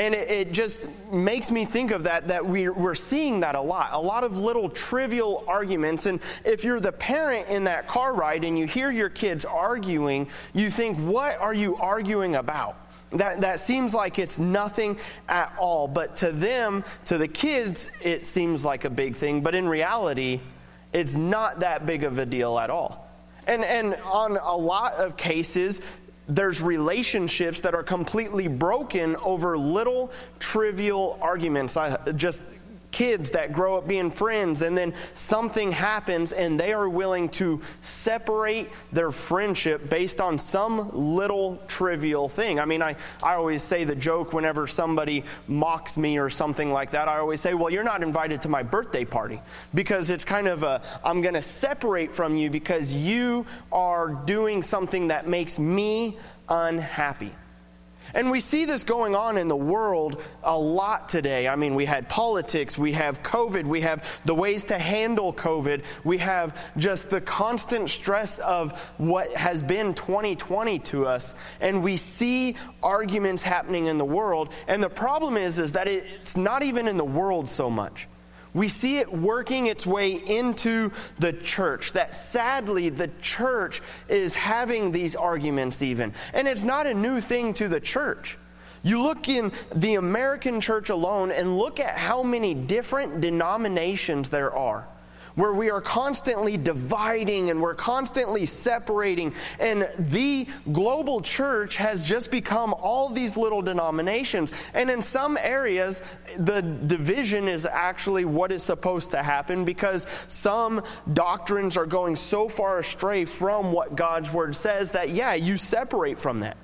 And it, it, just makes me think of that, that we, we're seeing that a lot. A lot of little trivial arguments. And if you're the parent in that car ride and you hear your kids arguing, you think, what are you arguing about? That, that seems like it's nothing at all. But to them, to the kids, it seems like a big thing. But in reality, it's not that big of a deal at all. And, and on a lot of cases, there's relationships that are completely broken over little trivial arguments. I just kids that grow up being friends and then something happens and they are willing to separate their friendship based on some little trivial thing. I mean, I, I always say the joke whenever somebody mocks me or something like that, I always say, well, you're not invited to my birthday party because it's kind of a, I'm going to separate from you because you are doing something that makes me unhappy. And we see this going on in the world a lot today. I mean, we had politics, we have COVID, we have the ways to handle COVID, we have just the constant stress of what has been 2020 to us. And we see arguments happening in the world. And the problem is, is that it's not even in the world so much. We see it working its way into the church. That sadly, the church is having these arguments, even. And it's not a new thing to the church. You look in the American church alone and look at how many different denominations there are where we are constantly dividing and we're constantly separating. And the global church has just become all these little denominations. And in some areas, the division is actually what is supposed to happen because some doctrines are going so far astray from what God's word says that, yeah, you separate from that.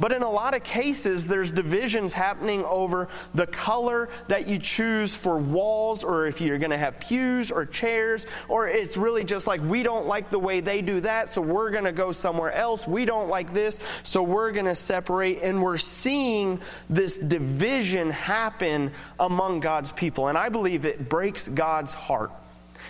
But in a lot of cases, there's divisions happening over the color that you choose for walls, or if you're going to have pews or chairs, or it's really just like, we don't like the way they do that, so we're going to go somewhere else. We don't like this, so we're going to separate. And we're seeing this division happen among God's people. And I believe it breaks God's heart.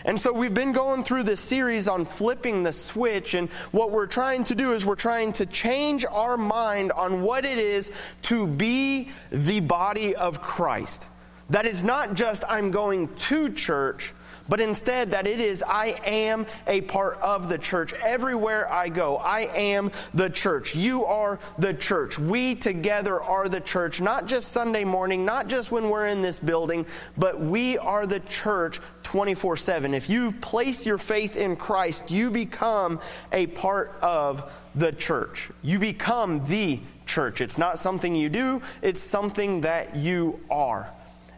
And so we've been going through this series on flipping the switch, and what we're trying to do is we're trying to change our mind on what it is to be the body of Christ. That it's not just I'm going to church, but instead that it is I am a part of the church. Everywhere I go, I am the church. You are the church. We together are the church, not just Sunday morning, not just when we're in this building, but we are the church 24 7. If you place your faith in Christ, you become a part of the church. You become the church. It's not something you do, it's something that you are.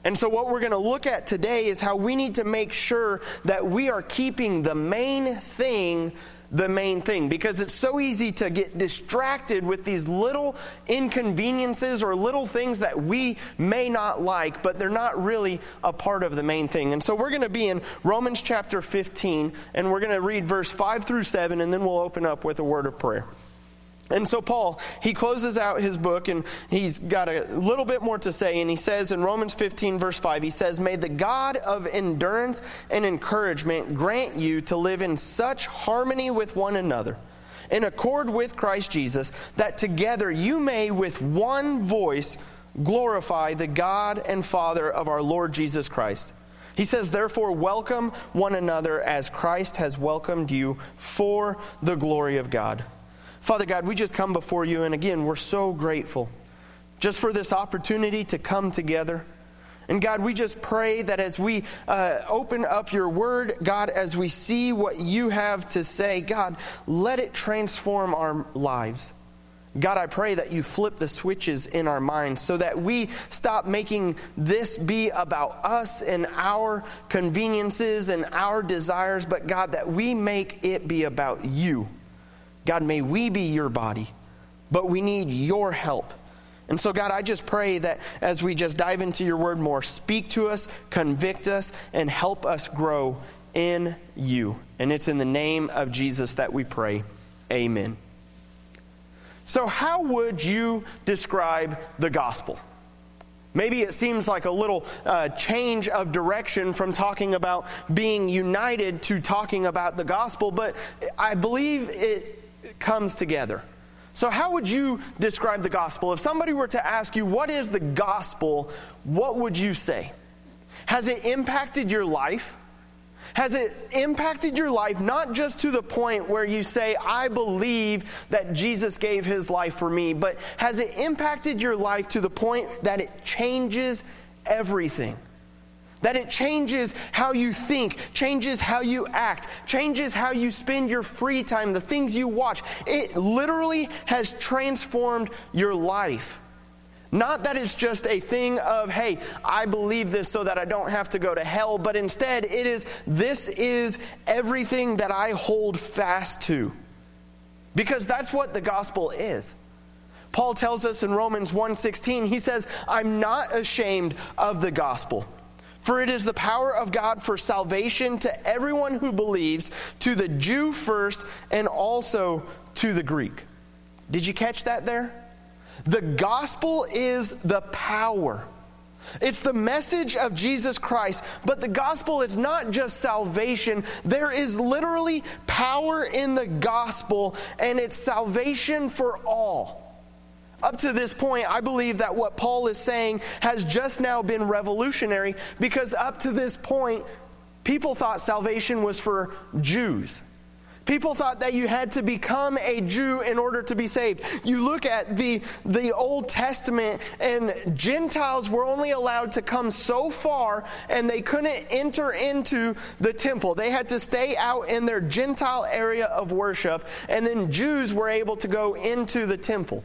And so, what we're going to look at today is how we need to make sure that we are keeping the main thing the main thing because it's so easy to get distracted with these little inconveniences or little things that we may not like, but they're not really a part of the main thing. And so we're going to be in Romans chapter 15, and we're going to read verse 5 through 7, and then we'll open up with a word of prayer. And so, Paul, he closes out his book and he's got a little bit more to say. And he says in Romans 15, verse 5, he says, May the God of endurance and encouragement grant you to live in such harmony with one another, in accord with Christ Jesus, that together you may with one voice glorify the God and Father of our Lord Jesus Christ. He says, Therefore, welcome one another as Christ has welcomed you for the glory of God. Father God, we just come before you, and again, we're so grateful just for this opportunity to come together. And God, we just pray that as we uh, open up your word, God, as we see what you have to say, God, let it transform our lives. God, I pray that you flip the switches in our minds so that we stop making this be about us and our conveniences and our desires, but God, that we make it be about you. God, may we be your body, but we need your help. And so, God, I just pray that as we just dive into your word more, speak to us, convict us, and help us grow in you. And it's in the name of Jesus that we pray. Amen. So, how would you describe the gospel? Maybe it seems like a little uh, change of direction from talking about being united to talking about the gospel, but I believe it comes together. So, how would you describe the gospel? If somebody were to ask you, What is the gospel? what would you say? Has it impacted your life? Has it impacted your life not just to the point where you say, I believe that Jesus gave his life for me, but has it impacted your life to the point that it changes everything? That it changes how you think, changes how you act, changes how you spend your free time, the things you watch. It literally has transformed your life. Not that it's just a thing of, hey, I believe this so that I don't have to go to hell, but instead it is, this is everything that I hold fast to. Because that's what the gospel is. Paul tells us in Romans 1:16 he says I'm not ashamed of the gospel for it is the power of God for salvation to everyone who believes to the Jew first and also to the Greek. Did you catch that there? The gospel is the power. It's the message of Jesus Christ, but the gospel is not just salvation. There is literally power in the gospel, and it's salvation for all. Up to this point, I believe that what Paul is saying has just now been revolutionary because up to this point, people thought salvation was for Jews. People thought that you had to become a Jew in order to be saved. You look at the, the Old Testament, and Gentiles were only allowed to come so far, and they couldn't enter into the temple. They had to stay out in their Gentile area of worship, and then Jews were able to go into the temple.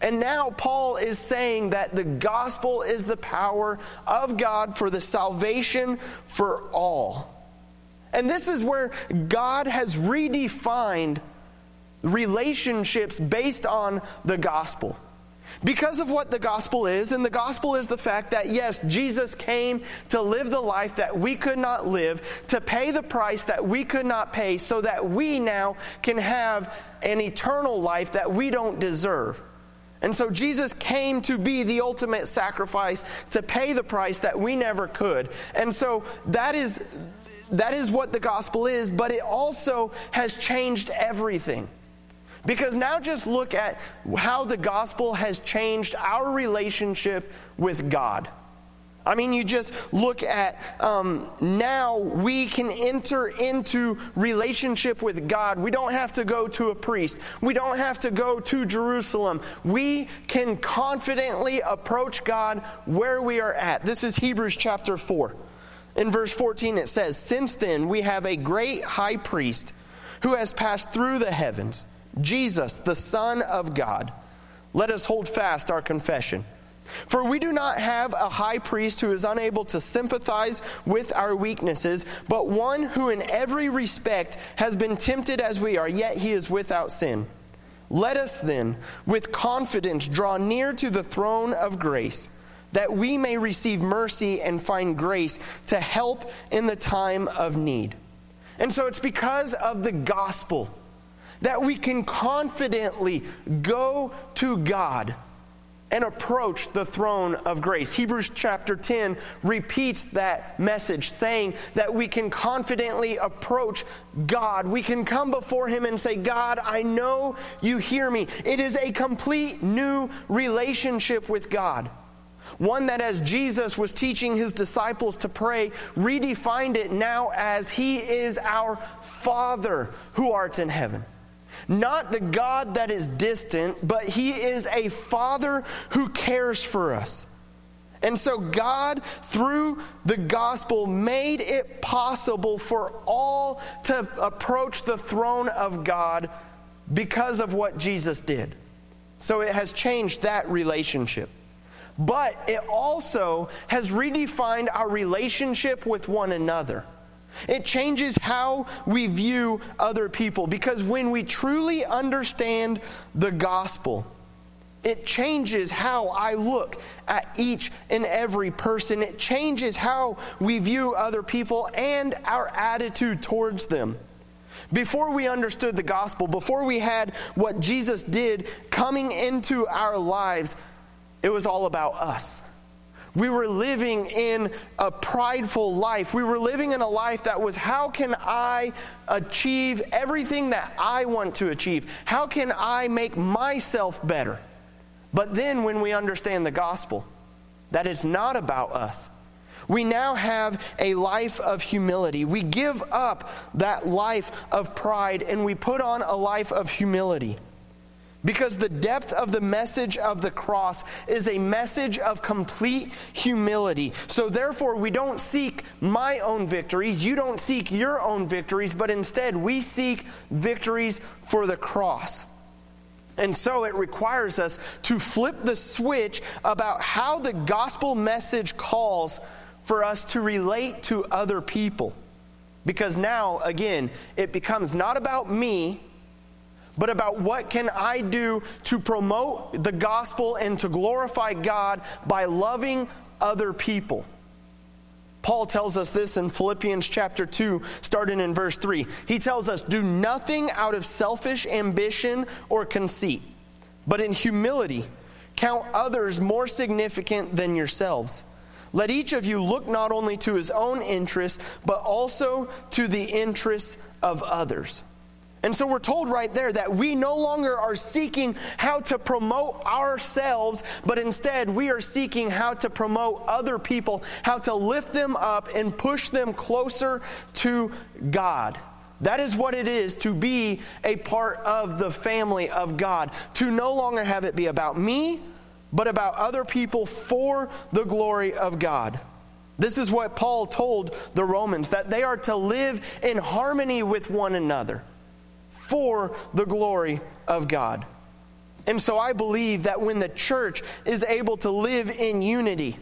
And now Paul is saying that the gospel is the power of God for the salvation for all. And this is where God has redefined relationships based on the gospel. Because of what the gospel is, and the gospel is the fact that yes, Jesus came to live the life that we could not live, to pay the price that we could not pay, so that we now can have an eternal life that we don't deserve. And so Jesus came to be the ultimate sacrifice to pay the price that we never could. And so that is that is what the gospel is, but it also has changed everything. Because now just look at how the gospel has changed our relationship with God. I mean, you just look at um, now we can enter into relationship with God. We don't have to go to a priest. We don't have to go to Jerusalem. We can confidently approach God where we are at. This is Hebrews chapter 4. In verse 14, it says, Since then we have a great high priest who has passed through the heavens, Jesus, the Son of God. Let us hold fast our confession. For we do not have a high priest who is unable to sympathize with our weaknesses, but one who in every respect has been tempted as we are, yet he is without sin. Let us then, with confidence, draw near to the throne of grace that we may receive mercy and find grace to help in the time of need. And so it's because of the gospel that we can confidently go to God and approach the throne of grace. Hebrews chapter 10 repeats that message, saying that we can confidently approach God. We can come before Him and say, God, I know you hear me. It is a complete new relationship with God. One that, as Jesus was teaching his disciples to pray, redefined it now as He is our Father who art in heaven. Not the God that is distant, but He is a Father who cares for us. And so, God, through the gospel, made it possible for all to approach the throne of God because of what Jesus did. So, it has changed that relationship but it also has redefined our relationship with one another. It changes how we view other people because when we truly understand the gospel, it changes how I look at each and every person. It changes how we view other people and our attitude towards them. Before we understood the gospel, before we had what Jesus did coming into our lives, it was all about us. We were living in a prideful life. We were living in a life that was how can I achieve everything that I want to achieve? How can I make myself better? But then when we understand the gospel, that it's not about us. We now have a life of humility. We give up that life of pride and we put on a life of humility. Because the depth of the message of the cross is a message of complete humility. So, therefore, we don't seek my own victories. You don't seek your own victories, but instead we seek victories for the cross. And so it requires us to flip the switch about how the gospel message calls for us to relate to other people. Because now, again, it becomes not about me, but about what can I do to promote the gospel and to glorify God by loving other people. Paul tells us this in Philippians chapter 2, starting in verse 3. He tells us, Do nothing out of selfish ambition or conceit, but in humility count others more significant than yourselves. Let each of you look not only to his own interests, but also to the interests of others. And so we're told right there that we no longer are seeking how to promote ourselves, but instead we are seeking how to promote other people, how to lift them up and push them closer to God. That is what it is to be a part of the family of God, to no longer have it be about me, but about other people for the glory of God. This is what Paul told the Romans that they are to live in harmony with one another for the glory of God. And so I believe that when the church is able to live in unity,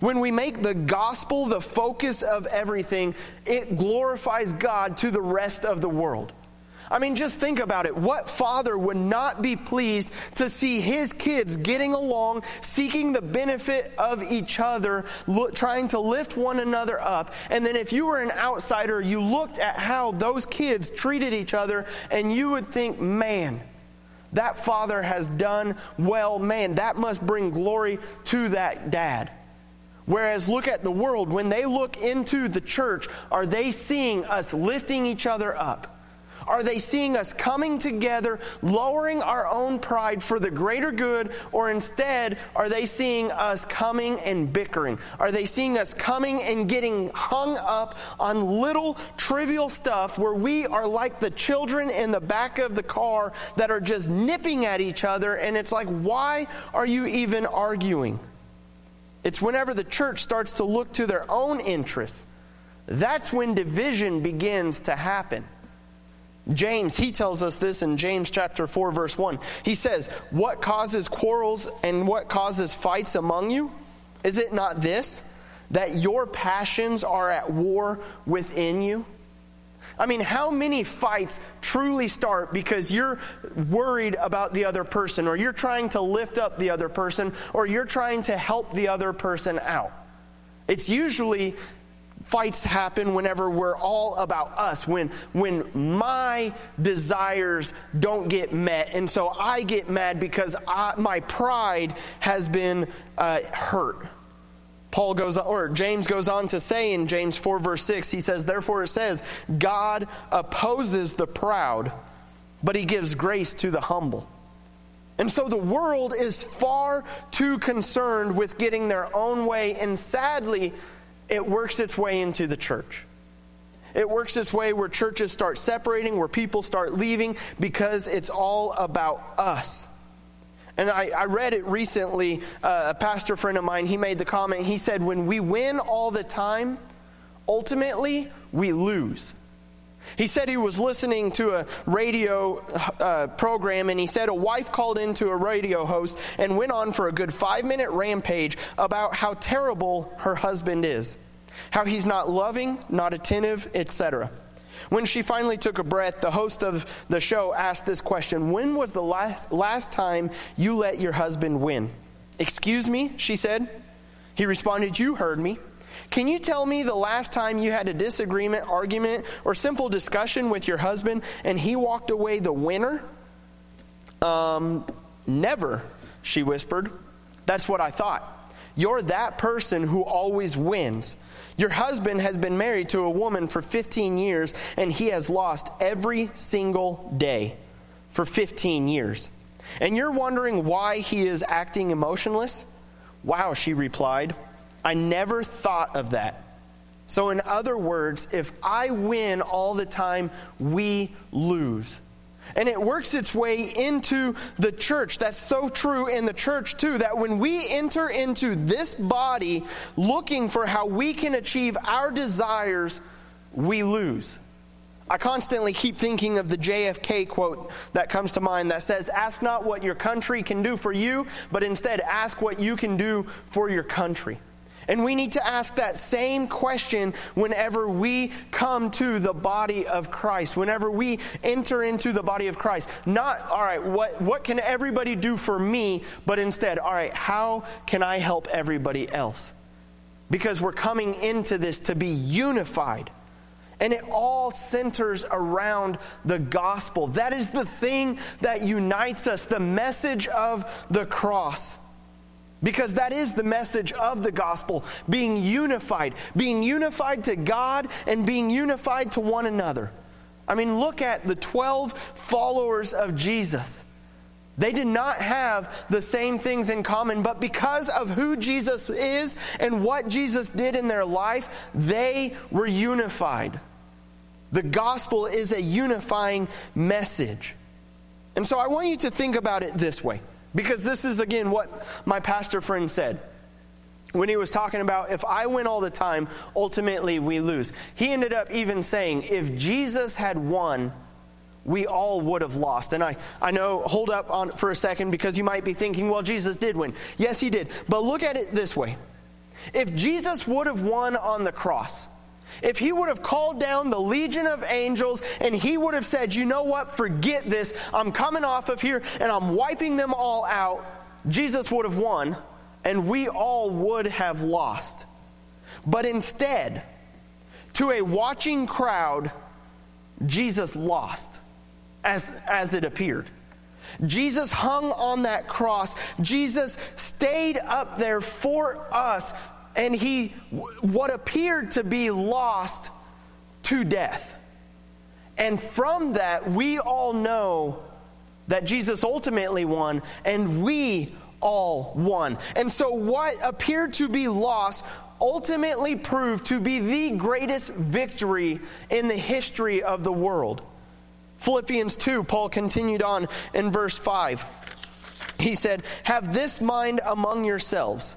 when we make the gospel the focus of everything, it glorifies God to the rest of the world. I mean, just think about it. What father would not be pleased to see his kids getting along, seeking the benefit of each other, look, trying to lift one another up? And then if you were an outsider, you looked at how those kids treated each other, and you would think, man, that father has done well. Man, that must bring glory to that dad. Whereas, look at the world. When they look into the church, are they seeing us lifting each other up? Are they seeing us coming together, lowering our own pride for the greater good, or instead are they seeing us coming and bickering? Are they seeing us coming and getting hung up on little trivial stuff where we are like the children in the back of the car that are just nipping at each other, and it's like, why are you even arguing? It's whenever the church starts to look to their own interests. That's when division begins to happen. James, he tells us this in James chapter 4, verse 1. He says, What causes quarrels and what causes fights among you? Is it not this, that your passions are at war within you? I mean, how many fights truly start because you're worried about the other person, or you're trying to lift up the other person, or you're trying to help the other person out? It's usually fights happen whenever we're all about us when when my desires don't get met. And so i get mad because I, my pride has been uh, hurt. Paul goes or james goes on to say in james 4 verse 6 he says therefore it says god opposes the proud but he gives grace to the humble. And so the world is far too concerned with getting their own way. And sadly it works its way into the church. It works its way where churches start separating, where people start leaving, because it's all about us. And I, I read it recently. Uh, a pastor friend of mine, he made the comment. He said, When we win all the time, ultimately, we lose. He said he was listening to a radio uh, program and he said a wife called into a radio host and went on for a good five minute rampage about how terrible her husband is, how he's not loving, not attentive, etc. When she finally took a breath, the host of the show asked this question When was the last, last time you let your husband win? Excuse me, she said. He responded, You heard me. Can you tell me the last time you had a disagreement, argument, or simple discussion with your husband and he walked away the winner? Um, never, she whispered. That's what I thought. You're that person who always wins. Your husband has been married to a woman for 15 years, and he has lost every single day for 15 years. And you're wondering why he is acting emotionless? Wow, she replied. I never thought of that. So, in other words, if I win all the time, we lose. And it works its way into the church. That's so true in the church, too, that when we enter into this body looking for how we can achieve our desires, we lose. I constantly keep thinking of the JFK quote that comes to mind that says, Ask not what your country can do for you, but instead ask what you can do for your country. And we need to ask that same question whenever we come to the body of Christ, whenever we enter into the body of Christ. Not, all right, what, what can everybody do for me, but instead, all right, how can I help everybody else? Because we're coming into this to be unified. And it all centers around the gospel. That is the thing that unites us, the message of the cross. Because that is the message of the gospel being unified, being unified to God and being unified to one another. I mean, look at the 12 followers of Jesus. They did not have the same things in common, but because of who Jesus is and what Jesus did in their life, they were unified. The gospel is a unifying message. And so I want you to think about it this way. Because this is, again, what my pastor friend said when he was talking about if I win all the time, ultimately we lose. He ended up even saying, if Jesus had won, we all would have lost. And I, I know, hold up on for a second because you might be thinking, well, Jesus did win. Yes, he did. But look at it this way. If Jesus would have won on the cross, if he would have called down the legion of angels and he would have said, you know what, forget this, I'm coming off of here and I'm wiping them all out, Jesus would have won and we all would have lost. But instead, to a watching crowd, Jesus lost as, as it appeared. Jesus hung on that cross. Jesus stayed up there for us and he, what appeared to be lost to death. And from that, we all know that Jesus ultimately won, and we all won. And so, what appeared to be lost ultimately proved to be the greatest victory in the history of the world. Philippians 2, Paul continued on in verse 5. He said, Have this mind among yourselves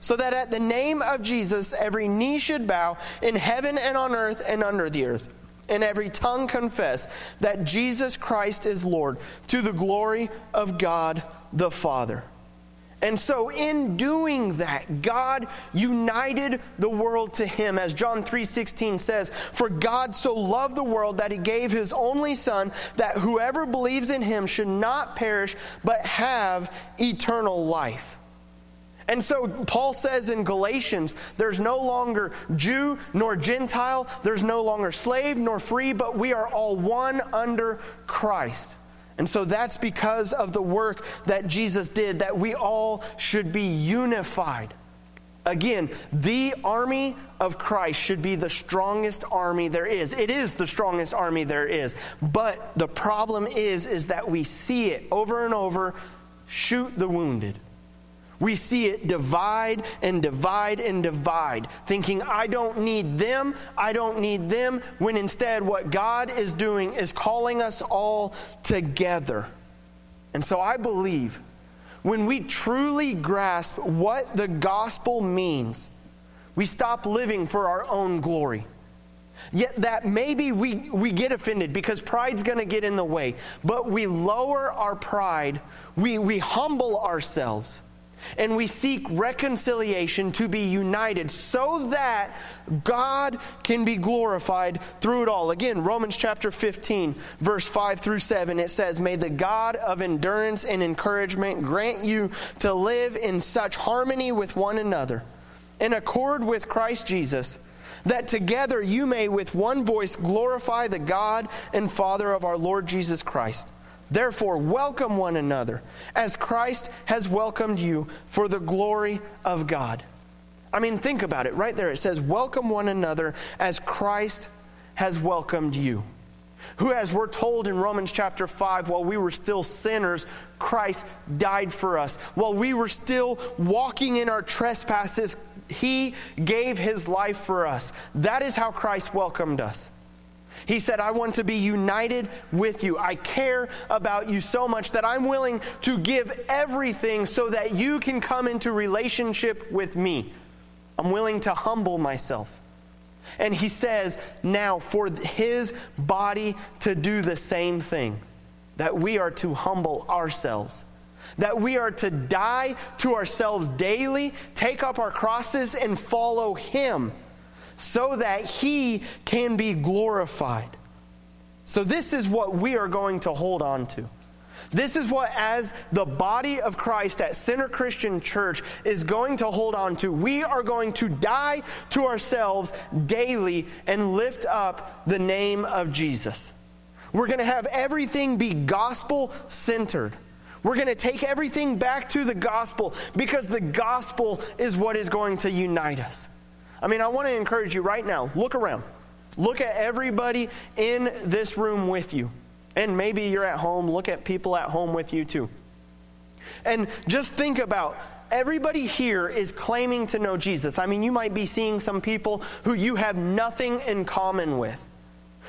so that at the name of Jesus every knee should bow in heaven and on earth and under the earth, and every tongue confess that Jesus Christ is Lord, to the glory of God the Father. And so in doing that, God united the world to him as John 3:16 says, "For God so loved the world that he gave his only son that whoever believes in him should not perish but have eternal life." And so Paul says in Galatians, there's no longer Jew nor Gentile, there's no longer slave nor free, but we are all one under Christ. And so that's because of the work that Jesus did, that we all should be unified. Again, the army of Christ should be the strongest army there is. It is the strongest army there is. But the problem is is that we see it over and over shoot the wounded. We see it divide and divide and divide, thinking, I don't need them, I don't need them, when instead what God is doing is calling us all together. And so I believe when we truly grasp what the gospel means, we stop living for our own glory. Yet that maybe we, we get offended because pride's going to get in the way, but we lower our pride, we, we humble ourselves and we seek reconciliation to be united so that God can be glorified through it all. Again, Romans chapter 15, verse 5 through 7, it says, May the God of endurance and encouragement grant you to live in such harmony with one another, in accord with Christ Jesus, that together you may with one voice glorify the God and Father of our Lord Jesus Christ. Therefore, welcome one another as Christ has welcomed you for the glory of God. I mean, think about it right there. It says, Welcome one another as Christ has welcomed you. Who, as we're told in Romans chapter 5, while we were still sinners, Christ died for us. While we were still walking in our trespasses, He gave His life for us. That is how Christ welcomed us. He said, I want to be united with you. I care about you so much that I'm willing to give everything so that you can come into relationship with me. I'm willing to humble myself. And he says, now for his body to do the same thing, that we are to humble ourselves that we are to die to ourselves daily, take up our crosses, and follow Him so that he can be glorified. So, this is what we are going to hold on to. This is what, as the body of Christ at Center Christian Church, is going to hold on to. We are going to die to ourselves daily and lift up the name of Jesus. We're going to have everything be gospel centered. We're going to take everything back to the gospel because the gospel is what is going to unite us. I mean, I want to encourage you right now look around. Look at everybody in this room with you. And maybe you're at home, look at people at home with you too. And just think about everybody here is claiming to know Jesus. I mean, you might be seeing some people who you have nothing in common with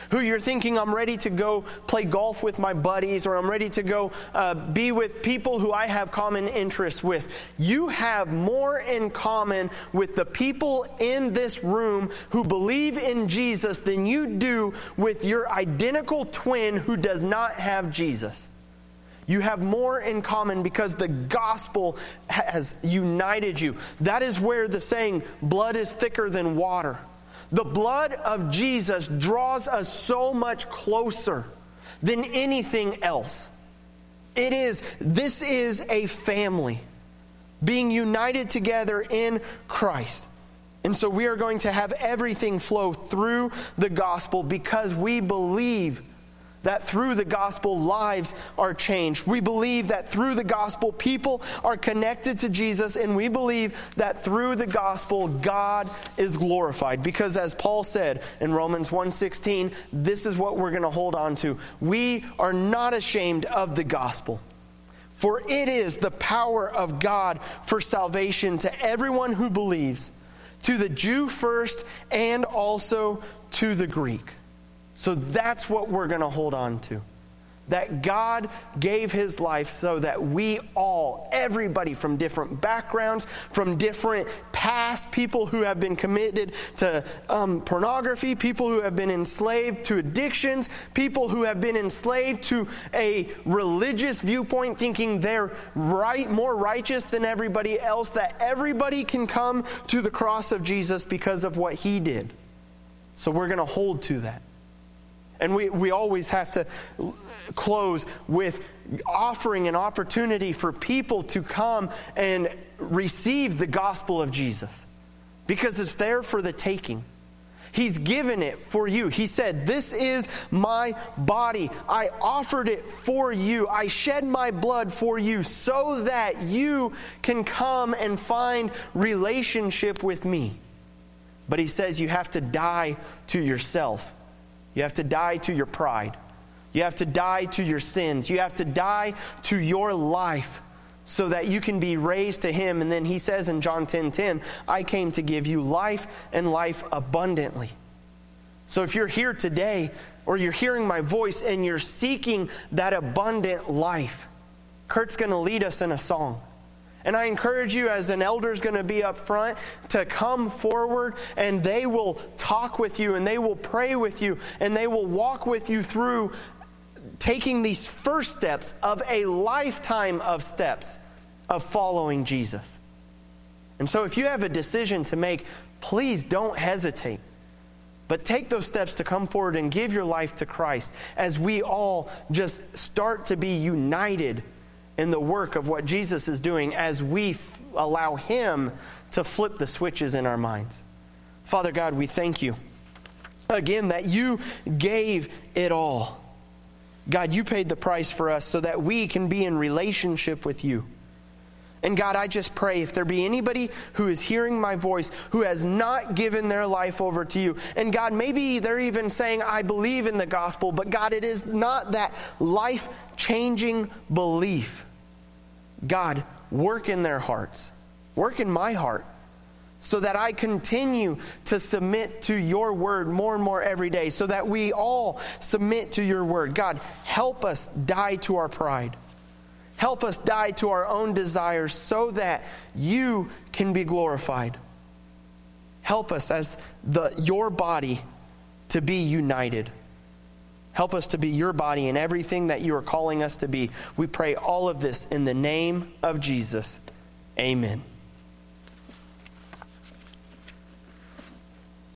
who you're thinking, I'm ready to go play golf with my buddies, or I'm ready to go uh, be with people who I have common interests with. You have more in common with the people in this room who believe in Jesus than you do with your identical twin who does not have Jesus. You have more in common because the gospel has united you. That is where the saying, blood is thicker than water the blood of Jesus draws us so much closer than anything else. It is, this is a family being united together in Christ. And so we are going to have everything flow through the gospel because we believe that through the gospel, lives are changed. We believe that through the gospel, people are connected to Jesus, and we believe that through the gospel, God is glorified. Because as Paul said in Romans 1:16, this is what we're going to hold on to. We are not ashamed of the gospel. For it is the power of God for salvation to everyone who believes, to the Jew first and also to the Greek. So that's what we're going to hold on to. That God gave his life so that we all, everybody from different backgrounds, from different past, people who have been committed to um, pornography, people who have been enslaved to addictions, people who have been enslaved to a religious viewpoint, thinking they're right, more righteous than everybody else, that everybody can come to the cross of Jesus because of what he did. So we're going to hold to that. And we, we always have to close with offering an opportunity for people to come and receive the gospel of Jesus because it's there for the taking. He's given it for you. He said, This is my body. I offered it for you. I shed my blood for you so that you can come and find relationship with me. But he says you have to die to yourself. You have to die to your pride. You have to die to your sins. You have to die to your life so that you can be raised to Him. And then He says in John 10 10, I came to give you life and life abundantly. So if you're here today or you're hearing my voice and you're seeking that abundant life, Kurt's going to lead us in a song. And I encourage you, as an elder is going to be up front, to come forward and they will talk with you and they will pray with you and they will walk with you through taking these first steps of a lifetime of steps of following Jesus. And so, if you have a decision to make, please don't hesitate. But take those steps to come forward and give your life to Christ as we all just start to be united in the work of what Jesus is doing as we f- allow Him to flip the switches in our minds. Father God, we thank you again that you gave it all. God, you paid the price for us so that we can be in relationship with you. And God, I just pray if there be anybody who is hearing my voice who has not given their life over to you, and God, maybe they're even saying, I believe in the gospel, but God, it is not that life changing belief. God, work in their hearts, work in my heart, so that I continue to submit to your word more and more every day, so that we all submit to your word. God, help us die to our pride. Help us die to our own desires so that you can be glorified. Help us as the, your body to be united. Help us to be your body in everything that you are calling us to be. We pray all of this in the name of Jesus. Amen.